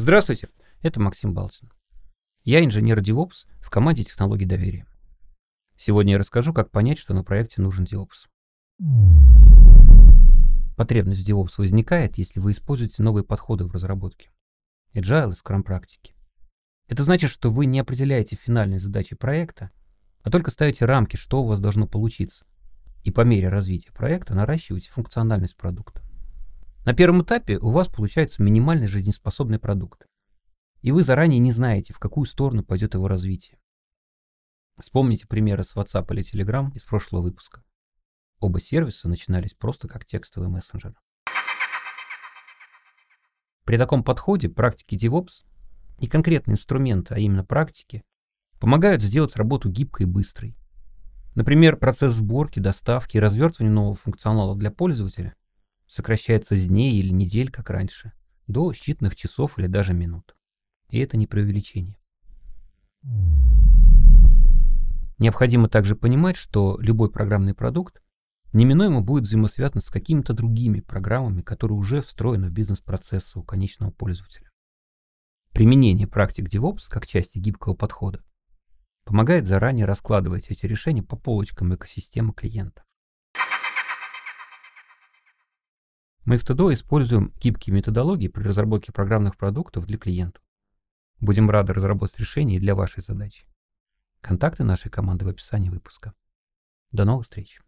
Здравствуйте, это Максим Балцин. Я инженер DevOps в команде технологий доверия. Сегодня я расскажу, как понять, что на проекте нужен DevOps. Потребность в DevOps возникает, если вы используете новые подходы в разработке. Agile и Scrum практики. Это значит, что вы не определяете финальные задачи проекта, а только ставите рамки, что у вас должно получиться. И по мере развития проекта наращиваете функциональность продукта. На первом этапе у вас получается минимально жизнеспособный продукт. И вы заранее не знаете, в какую сторону пойдет его развитие. Вспомните примеры с WhatsApp или Telegram из прошлого выпуска. Оба сервиса начинались просто как текстовые мессенджеры. При таком подходе практики DevOps, не конкретные инструменты, а именно практики, помогают сделать работу гибкой и быстрой. Например, процесс сборки, доставки и развертывания нового функционала для пользователя сокращается с дней или недель, как раньше, до считанных часов или даже минут. И это не преувеличение. Необходимо также понимать, что любой программный продукт неминуемо будет взаимосвязан с какими-то другими программами, которые уже встроены в бизнес-процессы у конечного пользователя. Применение практик DevOps как части гибкого подхода помогает заранее раскладывать эти решения по полочкам экосистемы клиента. Мы в ТДО используем гибкие методологии при разработке программных продуктов для клиентов. Будем рады разработать решения для вашей задачи. Контакты нашей команды в описании выпуска. До новых встреч!